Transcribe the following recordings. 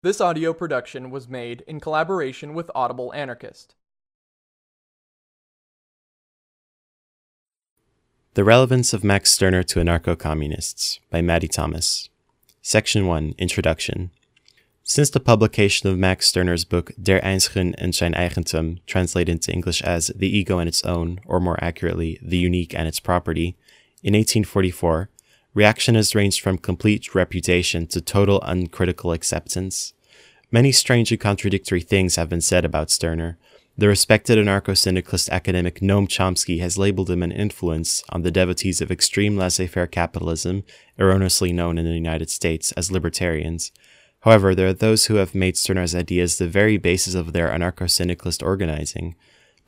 This audio production was made in collaboration with Audible Anarchist. The Relevance of Max Stirner to Anarcho Communists by Maddie Thomas. Section 1 Introduction. Since the publication of Max Stirner's book Der Einzige und sein Eigentum, translated into English as The Ego and Its Own, or more accurately, The Unique and Its Property, in 1844, reaction has ranged from complete repudiation to total uncritical acceptance. Many strange and contradictory things have been said about Stirner. The respected anarcho syndicalist academic Noam Chomsky has labeled him an influence on the devotees of extreme laissez faire capitalism, erroneously known in the United States as libertarians. However, there are those who have made Stirner's ideas the very basis of their anarcho syndicalist organizing.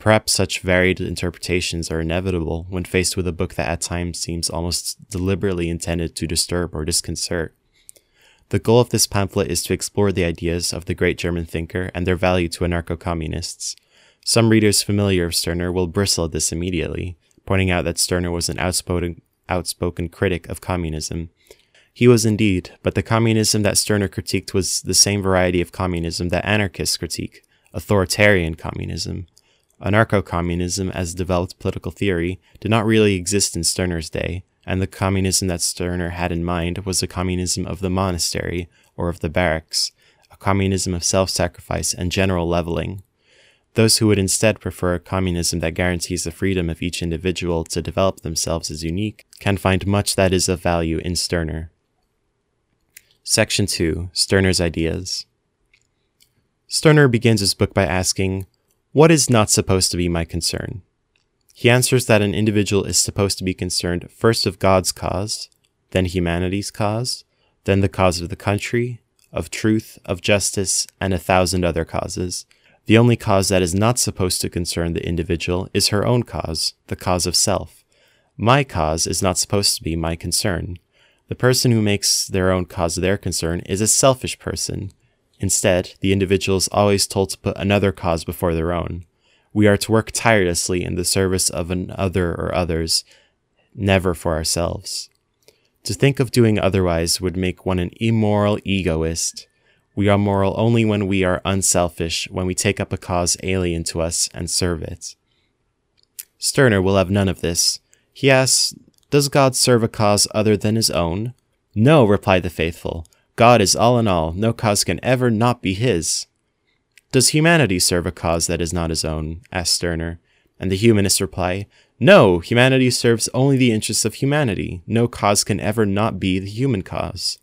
Perhaps such varied interpretations are inevitable when faced with a book that at times seems almost deliberately intended to disturb or disconcert. The goal of this pamphlet is to explore the ideas of the great German thinker and their value to anarcho communists. Some readers familiar with Stirner will bristle at this immediately, pointing out that Stirner was an outspoken, outspoken critic of communism. He was indeed, but the communism that Stirner critiqued was the same variety of communism that anarchists critique authoritarian communism. Anarcho communism, as developed political theory, did not really exist in Stirner's day, and the communism that Stirner had in mind was the communism of the monastery or of the barracks, a communism of self sacrifice and general leveling. Those who would instead prefer a communism that guarantees the freedom of each individual to develop themselves as unique can find much that is of value in Stirner. Section 2 Stirner's Ideas Stirner begins his book by asking, what is not supposed to be my concern? He answers that an individual is supposed to be concerned first of God's cause, then humanity's cause, then the cause of the country, of truth, of justice, and a thousand other causes. The only cause that is not supposed to concern the individual is her own cause, the cause of self. My cause is not supposed to be my concern. The person who makes their own cause their concern is a selfish person. Instead, the individual is always told to put another cause before their own. We are to work tirelessly in the service of an other or others, never for ourselves. To think of doing otherwise would make one an immoral egoist. We are moral only when we are unselfish, when we take up a cause alien to us and serve it. Stirner will have none of this. He asks, Does God serve a cause other than his own? No, replied the faithful. God is all in all, no cause can ever not be his. Does humanity serve a cause that is not his own? asked Stirner. And the humanists reply, No, humanity serves only the interests of humanity. No cause can ever not be the human cause.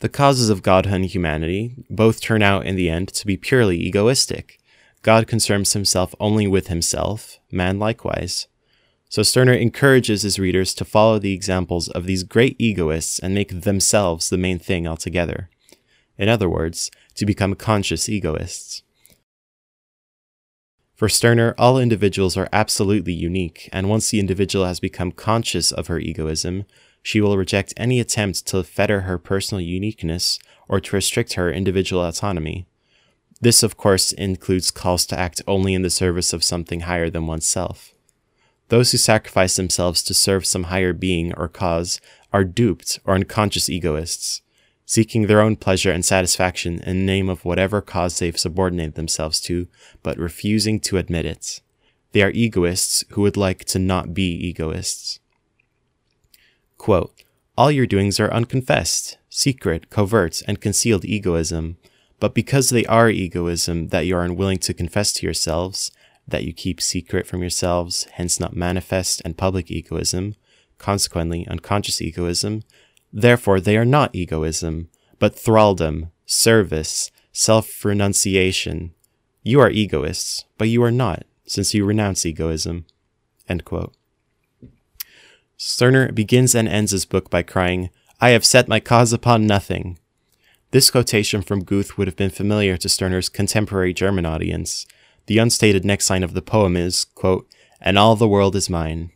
The causes of God and humanity both turn out in the end to be purely egoistic. God concerns himself only with himself, man likewise. So Stirner encourages his readers to follow the examples of these great egoists and make themselves the main thing altogether. In other words, to become conscious egoists. For Stirner, all individuals are absolutely unique, and once the individual has become conscious of her egoism, she will reject any attempt to fetter her personal uniqueness or to restrict her individual autonomy. This, of course, includes calls to act only in the service of something higher than oneself. Those who sacrifice themselves to serve some higher being or cause are duped or unconscious egoists, seeking their own pleasure and satisfaction in the name of whatever cause they've subordinated themselves to, but refusing to admit it. They are egoists who would like to not be egoists. Quote, All your doings are unconfessed, secret, covert, and concealed egoism, but because they are egoism that you are unwilling to confess to yourselves, that you keep secret from yourselves, hence not manifest and public egoism, consequently unconscious egoism, therefore they are not egoism, but thraldom, service, self renunciation. You are egoists, but you are not, since you renounce egoism. Stirner begins and ends his book by crying, I have set my cause upon nothing. This quotation from Goethe would have been familiar to Stirner's contemporary German audience. The unstated next line of the poem is, quote, and all the world is mine,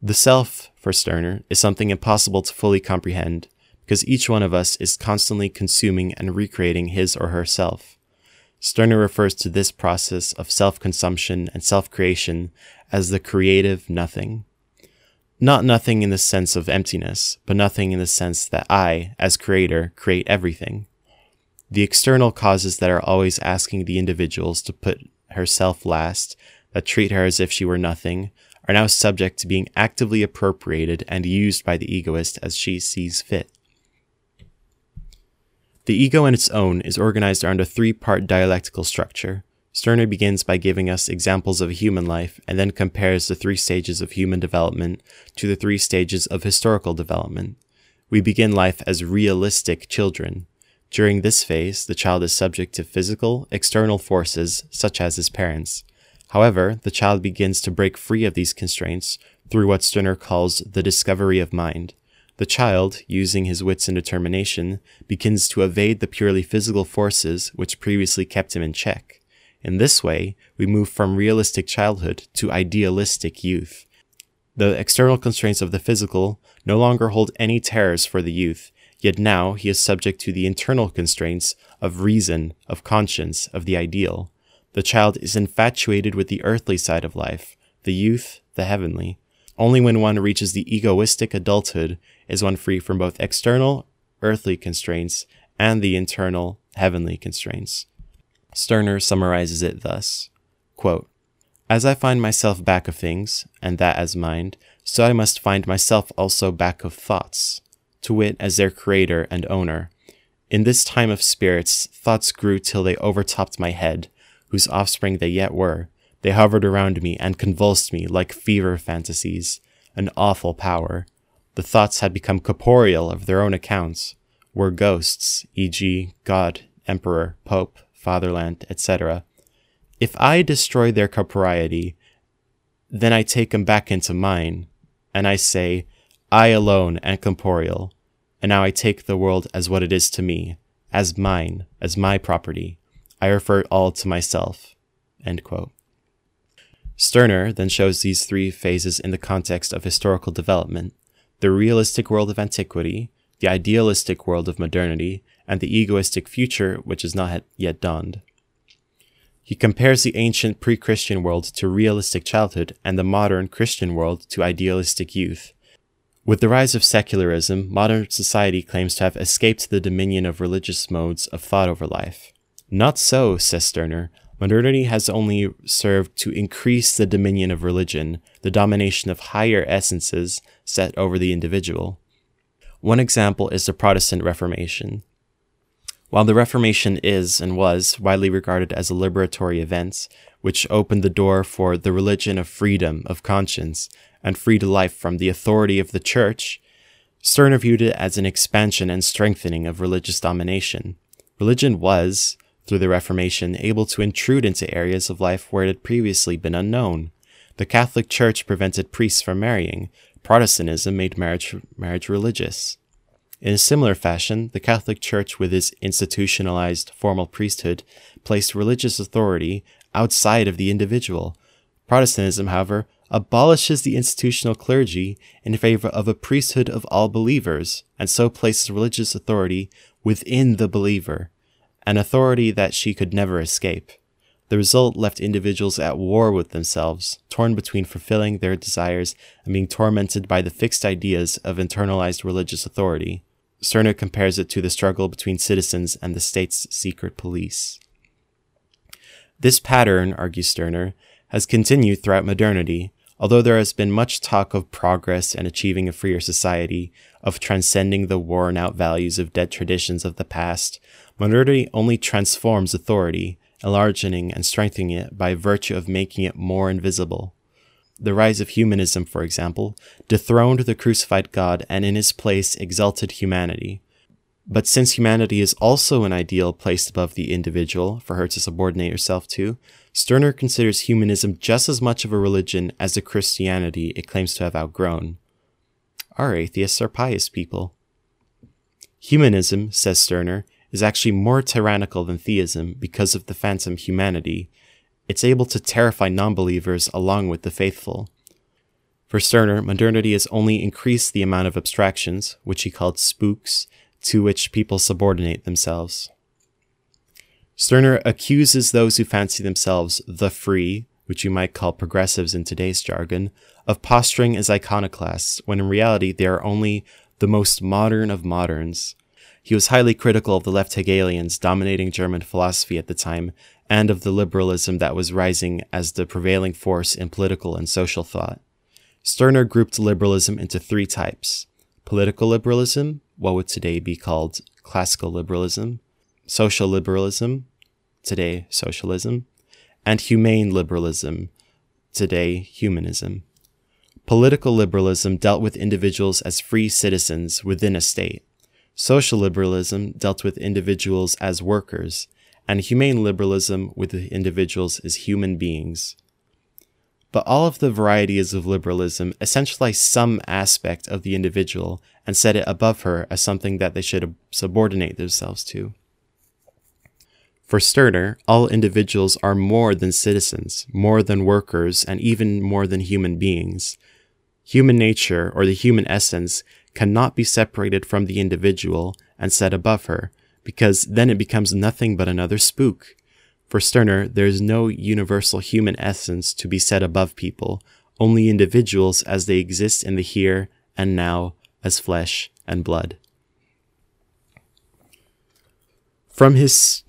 The self, for Stirner, is something impossible to fully comprehend, because each one of us is constantly consuming and recreating his or herself. Stirner refers to this process of self consumption and self creation as the creative nothing. Not nothing in the sense of emptiness, but nothing in the sense that I, as creator, create everything. The external causes that are always asking the individuals to put herself last, that treat her as if she were nothing, are now subject to being actively appropriated and used by the egoist as she sees fit. The ego in its own is organized around a three part dialectical structure. Stirner begins by giving us examples of human life and then compares the three stages of human development to the three stages of historical development. We begin life as realistic children. During this phase, the child is subject to physical, external forces, such as his parents. However, the child begins to break free of these constraints through what Stirner calls the discovery of mind. The child, using his wits and determination, begins to evade the purely physical forces which previously kept him in check. In this way, we move from realistic childhood to idealistic youth. The external constraints of the physical no longer hold any terrors for the youth, yet now he is subject to the internal constraints of reason, of conscience, of the ideal. The child is infatuated with the earthly side of life, the youth, the heavenly. Only when one reaches the egoistic adulthood is one free from both external, earthly constraints and the internal, heavenly constraints. Stirner summarizes it thus quote, As I find myself back of things, and that as mind, so I must find myself also back of thoughts, to wit, as their creator and owner. In this time of spirits, thoughts grew till they overtopped my head, whose offspring they yet were. They hovered around me and convulsed me like fever fantasies, an awful power. The thoughts had become corporeal of their own accounts, were ghosts, e.g., God, Emperor, Pope, Fatherland, etc. If I destroy their corporeity, then I take them back into mine, and I say, I alone am corporeal, and now I take the world as what it is to me, as mine, as my property. I refer it all to myself. Stirner then shows these three phases in the context of historical development the realistic world of antiquity, the idealistic world of modernity, and the egoistic future which has not yet dawned. He compares the ancient pre Christian world to realistic childhood and the modern Christian world to idealistic youth. With the rise of secularism, modern society claims to have escaped the dominion of religious modes of thought over life. Not so, says Stirner. Modernity has only served to increase the dominion of religion, the domination of higher essences set over the individual. One example is the Protestant Reformation. While the Reformation is and was widely regarded as a liberatory event, which opened the door for the religion of freedom of conscience and freed life from the authority of the Church, Stirner viewed it as an expansion and strengthening of religious domination. Religion was, through the Reformation, able to intrude into areas of life where it had previously been unknown. The Catholic Church prevented priests from marrying. Protestantism made marriage, marriage religious. In a similar fashion, the Catholic Church, with its institutionalized formal priesthood, placed religious authority outside of the individual. Protestantism, however, abolishes the institutional clergy in favor of a priesthood of all believers, and so places religious authority within the believer an authority that she could never escape. The result left individuals at war with themselves, torn between fulfilling their desires and being tormented by the fixed ideas of internalized religious authority. Stirner compares it to the struggle between citizens and the state's secret police. This pattern, argues Stirner, has continued throughout modernity, although there has been much talk of progress and achieving a freer society, of transcending the worn out values of dead traditions of the past, Modernity only transforms authority, enlarging and strengthening it by virtue of making it more invisible. The rise of humanism, for example, dethroned the crucified God and in his place exalted humanity. But since humanity is also an ideal placed above the individual for her to subordinate herself to, Stirner considers humanism just as much of a religion as the Christianity it claims to have outgrown. Our atheists are pious people. Humanism, says Stirner, is actually more tyrannical than theism because of the phantom humanity. It's able to terrify non-believers along with the faithful. For Stirner, modernity has only increased the amount of abstractions, which he called spooks, to which people subordinate themselves. Stirner accuses those who fancy themselves the free, which you might call progressives in today's jargon, of posturing as iconoclasts, when in reality they are only the most modern of moderns. He was highly critical of the left Hegelians dominating German philosophy at the time and of the liberalism that was rising as the prevailing force in political and social thought. Stirner grouped liberalism into three types political liberalism, what would today be called classical liberalism, social liberalism, today socialism, and humane liberalism, today humanism. Political liberalism dealt with individuals as free citizens within a state. Social liberalism dealt with individuals as workers, and humane liberalism with individuals as human beings. But all of the varieties of liberalism essentialize some aspect of the individual and set it above her as something that they should subordinate themselves to. For Stirner, all individuals are more than citizens, more than workers, and even more than human beings. Human nature, or the human essence, cannot be separated from the individual and set above her, because then it becomes nothing but another spook. For Stirner, there is no universal human essence to be set above people, only individuals as they exist in the here and now as flesh and blood. From his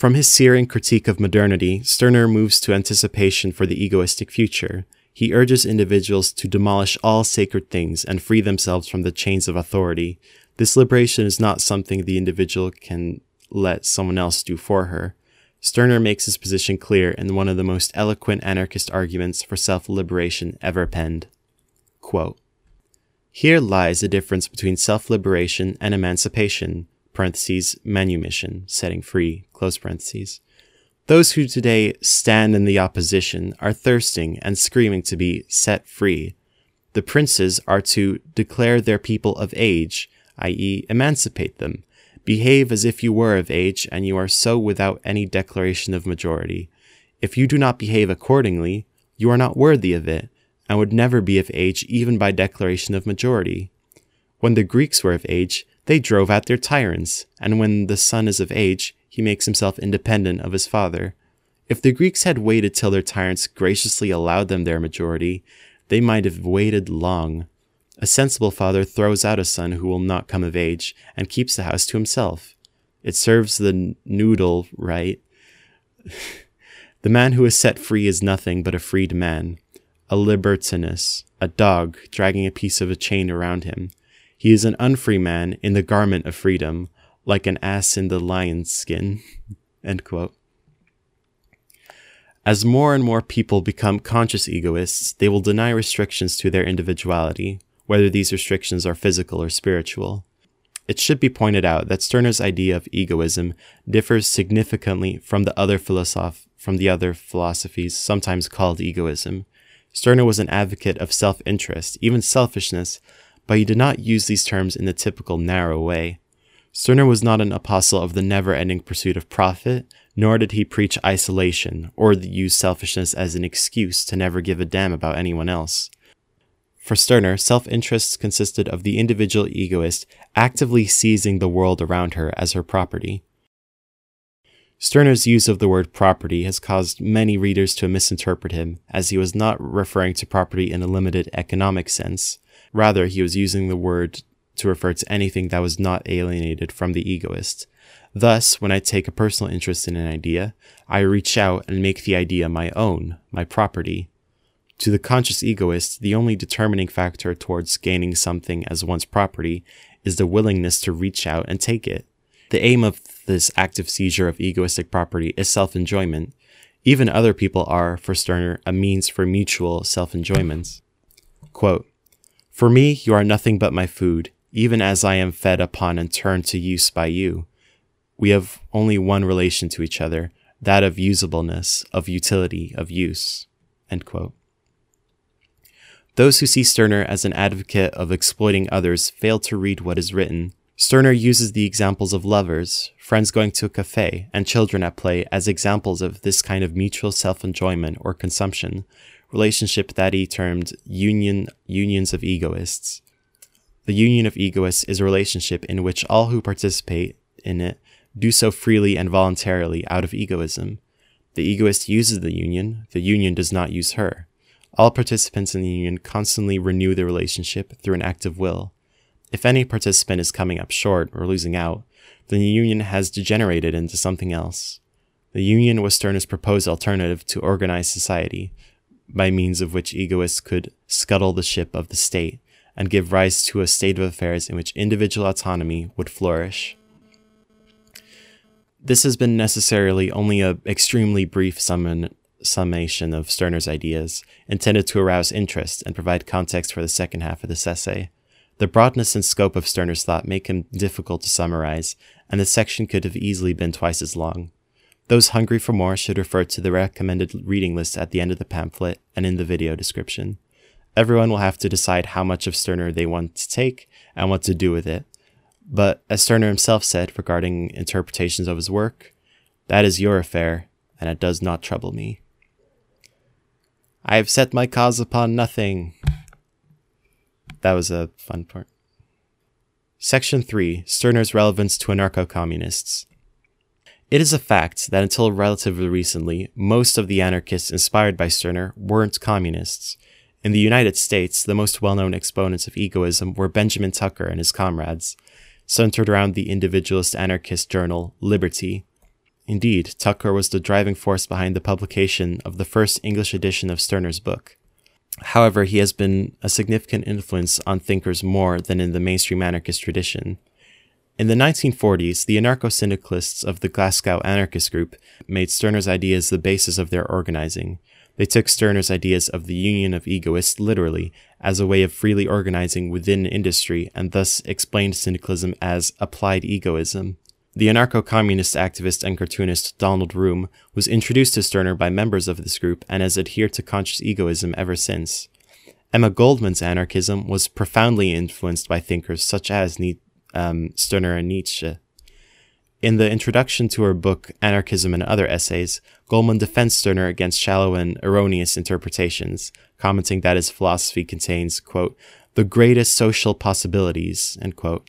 from his searing critique of modernity, Stirner moves to anticipation for the egoistic future. He urges individuals to demolish all sacred things and free themselves from the chains of authority. This liberation is not something the individual can let someone else do for her. Stirner makes his position clear in one of the most eloquent anarchist arguments for self liberation ever penned. Quote, Here lies the difference between self liberation and emancipation, parentheses, manumission, setting free, close parentheses. Those who today stand in the opposition are thirsting and screaming to be set free. The princes are to declare their people of age, i.e., emancipate them, Behave as if you were of age, and you are so without any declaration of majority. If you do not behave accordingly, you are not worthy of it, and would never be of age even by declaration of majority. When the Greeks were of age, they drove out their tyrants, and when the son is of age, he makes himself independent of his father. If the Greeks had waited till their tyrants graciously allowed them their majority, they might have waited long. A sensible father throws out a son who will not come of age and keeps the house to himself. It serves the noodle right. the man who is set free is nothing but a freed man, a libertinus, a dog dragging a piece of a chain around him. He is an unfree man in the garment of freedom, like an ass in the lion's skin. As more and more people become conscious egoists, they will deny restrictions to their individuality, whether these restrictions are physical or spiritual. It should be pointed out that Stirner's idea of egoism differs significantly from the other philosoph- from the other philosophies sometimes called egoism. Stirner was an advocate of self-interest, even selfishness, but he did not use these terms in the typical narrow way. Stirner was not an apostle of the never-ending pursuit of profit, nor did he preach isolation or use selfishness as an excuse to never give a damn about anyone else. For Stirner, self interest consisted of the individual egoist actively seizing the world around her as her property. Stirner's use of the word property has caused many readers to misinterpret him, as he was not referring to property in a limited economic sense. Rather, he was using the word to refer to anything that was not alienated from the egoist. Thus, when I take a personal interest in an idea, I reach out and make the idea my own, my property. To the conscious egoist, the only determining factor towards gaining something as one's property is the willingness to reach out and take it. The aim of this active seizure of egoistic property is self enjoyment. Even other people are, for Stirner, a means for mutual self enjoyment. Quote, For me, you are nothing but my food, even as I am fed upon and turned to use by you. We have only one relation to each other, that of usableness, of utility, of use. Those who see Stirner as an advocate of exploiting others fail to read what is written. Stirner uses the examples of lovers, friends going to a cafe, and children at play as examples of this kind of mutual self-enjoyment or consumption, relationship that he termed union unions of egoists. The union of egoists is a relationship in which all who participate in it do so freely and voluntarily out of egoism. The egoist uses the union, the union does not use her. All participants in the union constantly renew the relationship through an act of will. If any participant is coming up short or losing out, then the union has degenerated into something else. The union was Stirner's proposed alternative to organized society, by means of which egoists could scuttle the ship of the state and give rise to a state of affairs in which individual autonomy would flourish. This has been necessarily only a extremely brief summon, summation of Stirner's ideas, intended to arouse interest and provide context for the second half of this essay. The broadness and scope of Stirner's thought make him difficult to summarize, and the section could have easily been twice as long. Those hungry for more should refer to the recommended reading list at the end of the pamphlet and in the video description. Everyone will have to decide how much of Stirner they want to take and what to do with it. But as Stirner himself said regarding interpretations of his work, that is your affair, and it does not trouble me. I have set my cause upon nothing. That was a fun part. Section 3 Stirner's relevance to anarcho communists. It is a fact that until relatively recently, most of the anarchists inspired by Stirner weren't communists. In the United States, the most well known exponents of egoism were Benjamin Tucker and his comrades, centered around the individualist anarchist journal Liberty. Indeed, Tucker was the driving force behind the publication of the first English edition of Stirner's book. However, he has been a significant influence on thinkers more than in the mainstream anarchist tradition. In the 1940s, the anarcho syndicalists of the Glasgow Anarchist Group made Stirner's ideas the basis of their organizing. They took Stirner's ideas of the union of egoists literally as a way of freely organizing within industry and thus explained syndicalism as applied egoism. The anarcho communist activist and cartoonist Donald Rooum was introduced to Stirner by members of this group and has adhered to conscious egoism ever since. Emma Goldman's anarchism was profoundly influenced by thinkers such as um, Stirner and Nietzsche. In the introduction to her book, Anarchism and Other Essays, Goldman defends Stirner against shallow and erroneous interpretations, commenting that his philosophy contains, quote, the greatest social possibilities, end quote.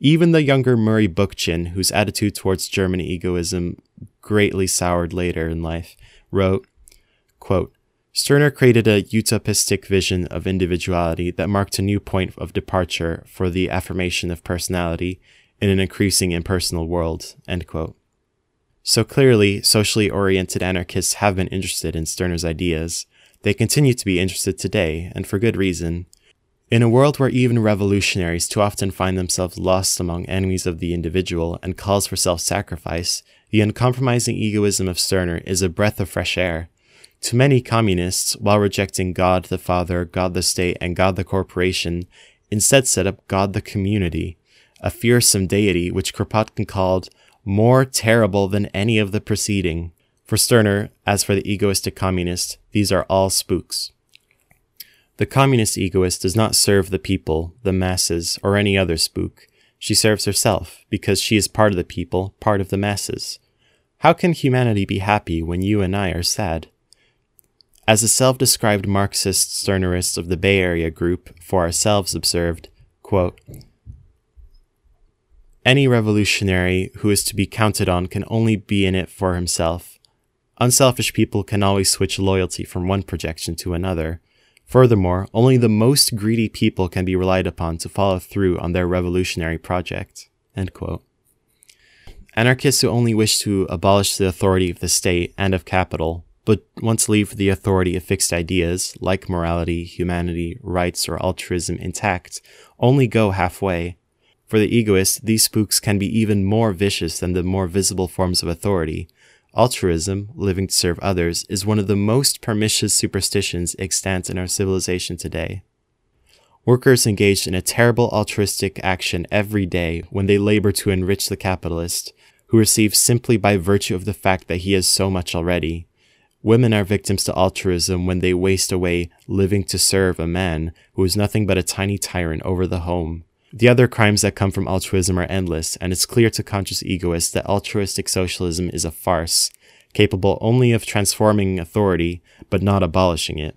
Even the younger Murray Bookchin, whose attitude towards German egoism greatly soured later in life, wrote, quote, Stirner created a utopistic vision of individuality that marked a new point of departure for the affirmation of personality in an increasing impersonal world. So clearly, socially oriented anarchists have been interested in Stirner's ideas. They continue to be interested today, and for good reason. In a world where even revolutionaries too often find themselves lost among enemies of the individual and calls for self sacrifice, the uncompromising egoism of Stirner is a breath of fresh air to many communists, while rejecting God the Father, God the State, and God the Corporation, instead set up God the Community, a fearsome deity which Kropotkin called more terrible than any of the preceding. For Stirner, as for the egoistic communist, these are all spooks. The communist egoist does not serve the people, the masses, or any other spook. She serves herself, because she is part of the people, part of the masses. How can humanity be happy when you and I are sad? As the self described Marxist Stirnerists of the Bay Area group for ourselves observed, quote, Any revolutionary who is to be counted on can only be in it for himself. Unselfish people can always switch loyalty from one projection to another. Furthermore, only the most greedy people can be relied upon to follow through on their revolutionary project. Anarchists who only wish to abolish the authority of the state and of capital but once leave the authority of fixed ideas, like morality, humanity, rights, or altruism, intact, only go halfway. For the egoist, these spooks can be even more vicious than the more visible forms of authority. Altruism, living to serve others, is one of the most pernicious superstitions extant in our civilization today. Workers engage in a terrible altruistic action every day when they labor to enrich the capitalist, who receives simply by virtue of the fact that he has so much already. Women are victims to altruism when they waste away living to serve a man who is nothing but a tiny tyrant over the home. The other crimes that come from altruism are endless, and it's clear to conscious egoists that altruistic socialism is a farce, capable only of transforming authority, but not abolishing it.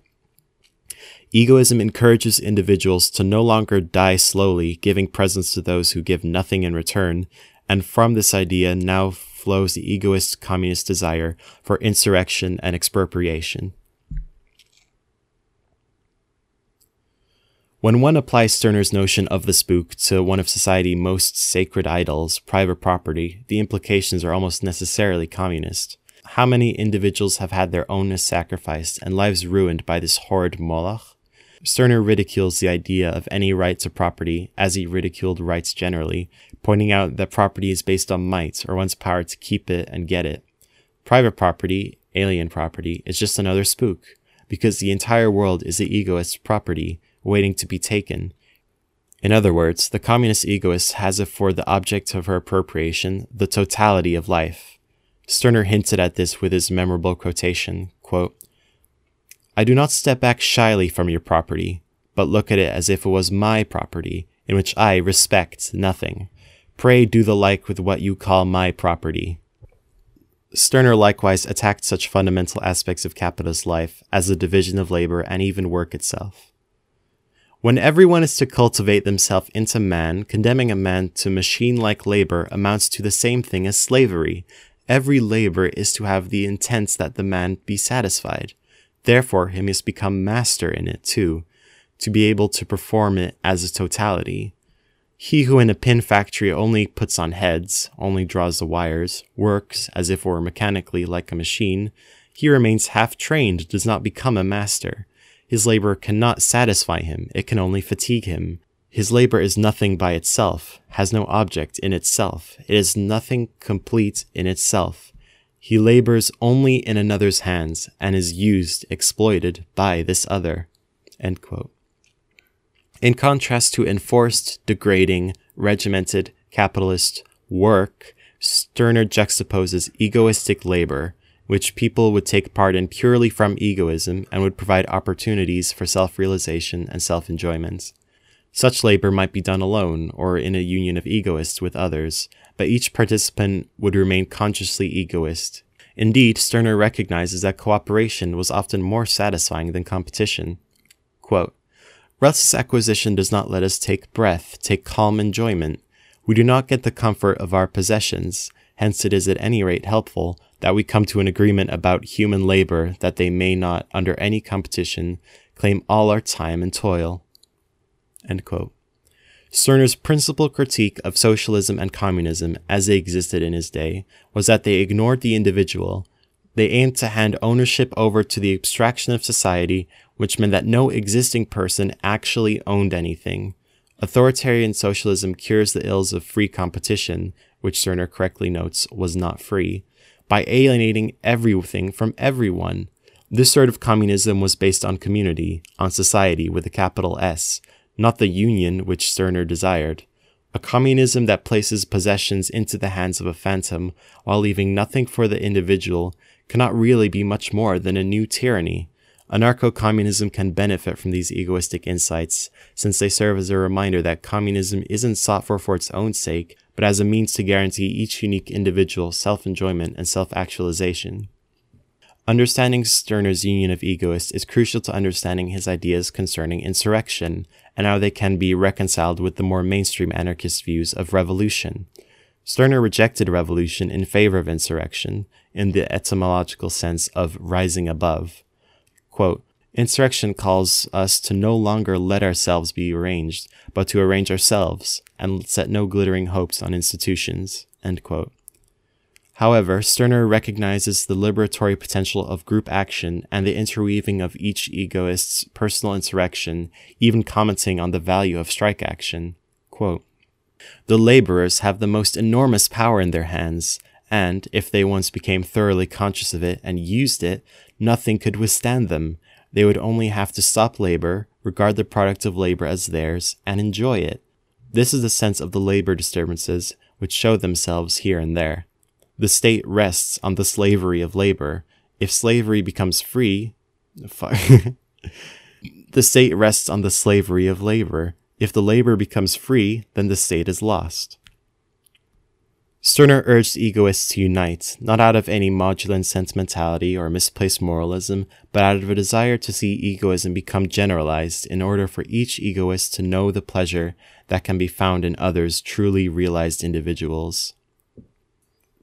Egoism encourages individuals to no longer die slowly, giving presents to those who give nothing in return, and from this idea now flows the egoist communist desire for insurrection and expropriation. When one applies Stirner's notion of the spook to one of society's most sacred idols, private property, the implications are almost necessarily communist. How many individuals have had their ownness sacrificed and lives ruined by this horrid Moloch? Stirner ridicules the idea of any right to property as he ridiculed rights generally, pointing out that property is based on might or one's power to keep it and get it. Private property, alien property, is just another spook, because the entire world is the egoist's property, waiting to be taken. In other words, the communist egoist has it for the object of her appropriation the totality of life. Stirner hinted at this with his memorable quotation quote, I do not step back shyly from your property, but look at it as if it was my property, in which I respect nothing. Pray do the like with what you call my property. Stirner likewise attacked such fundamental aspects of capitalist life as the division of labor and even work itself. When everyone is to cultivate themselves into man, condemning a man to machine like labor amounts to the same thing as slavery. Every labor is to have the intent that the man be satisfied. Therefore, he must become master in it too, to be able to perform it as a totality. He who in a pin factory only puts on heads, only draws the wires, works as if were mechanically like a machine, he remains half trained, does not become a master. His labor cannot satisfy him, it can only fatigue him. His labor is nothing by itself, has no object in itself, it is nothing complete in itself. He labors only in another's hands and is used, exploited by this other. In contrast to enforced, degrading, regimented, capitalist work, Stirner juxtaposes egoistic labor, which people would take part in purely from egoism and would provide opportunities for self realization and self enjoyment. Such labor might be done alone or in a union of egoists with others, but each participant would remain consciously egoist. Indeed, Stirner recognizes that cooperation was often more satisfying than competition. Quote, Restless acquisition does not let us take breath, take calm enjoyment. We do not get the comfort of our possessions, hence it is at any rate helpful that we come to an agreement about human labor that they may not, under any competition, claim all our time and toil. Stirner's principal critique of socialism and communism as they existed in his day was that they ignored the individual. They aimed to hand ownership over to the abstraction of society, which meant that no existing person actually owned anything. Authoritarian socialism cures the ills of free competition, which Stirner correctly notes was not free, by alienating everything from everyone. This sort of communism was based on community, on society with a capital S, not the union which Stirner desired. A communism that places possessions into the hands of a phantom while leaving nothing for the individual cannot really be much more than a new tyranny. Anarcho communism can benefit from these egoistic insights, since they serve as a reminder that communism isn't sought for for its own sake, but as a means to guarantee each unique individual self enjoyment and self actualization. Understanding Stirner's union of egoists is crucial to understanding his ideas concerning insurrection and how they can be reconciled with the more mainstream anarchist views of revolution. Stirner rejected revolution in favor of insurrection, in the etymological sense of rising above. Quote, Insurrection calls us to no longer let ourselves be arranged, but to arrange ourselves, and set no glittering hopes on institutions. However, Stirner recognizes the liberatory potential of group action and the interweaving of each egoist's personal insurrection, even commenting on the value of strike action. Quote, the laborers have the most enormous power in their hands, and if they once became thoroughly conscious of it and used it, nothing could withstand them. They would only have to stop labor, regard the product of labor as theirs, and enjoy it. This is the sense of the labor disturbances which show themselves here and there. The state rests on the slavery of labor. If slavery becomes free, the state rests on the slavery of labor. If the labor becomes free, then the state is lost. Stirner urged egoists to unite, not out of any maudlin sentimentality or misplaced moralism, but out of a desire to see egoism become generalized in order for each egoist to know the pleasure that can be found in others truly realized individuals.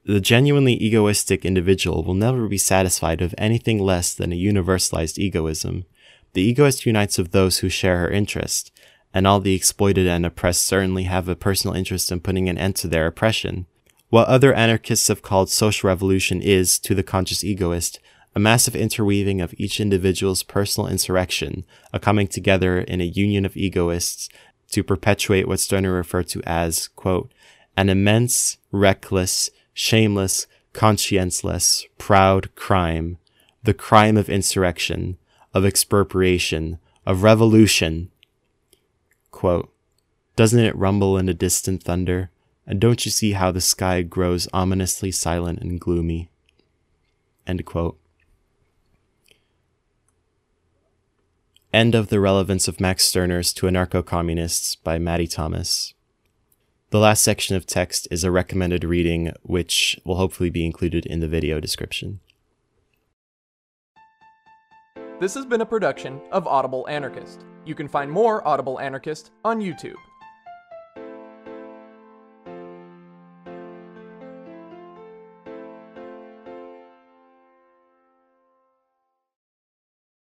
The genuinely egoistic individual will never be satisfied with anything less than a universalized egoism. The egoist unites with those who share her interest, and all the exploited and oppressed certainly have a personal interest in putting an end to their oppression. What other anarchists have called social revolution is, to the conscious egoist, a massive interweaving of each individual's personal insurrection, a coming together in a union of egoists to perpetuate what Stirner referred to as, quote, an immense, reckless, shameless, conscienceless, proud crime, the crime of insurrection, of expropriation, of revolution. Quote, Doesn't it rumble in a distant thunder? And don't you see how the sky grows ominously silent and gloomy? End quote. End of the relevance of Max Stirner's to anarcho communists by Mattie Thomas. The last section of text is a recommended reading, which will hopefully be included in the video description. This has been a production of Audible Anarchist. You can find more Audible Anarchist on YouTube.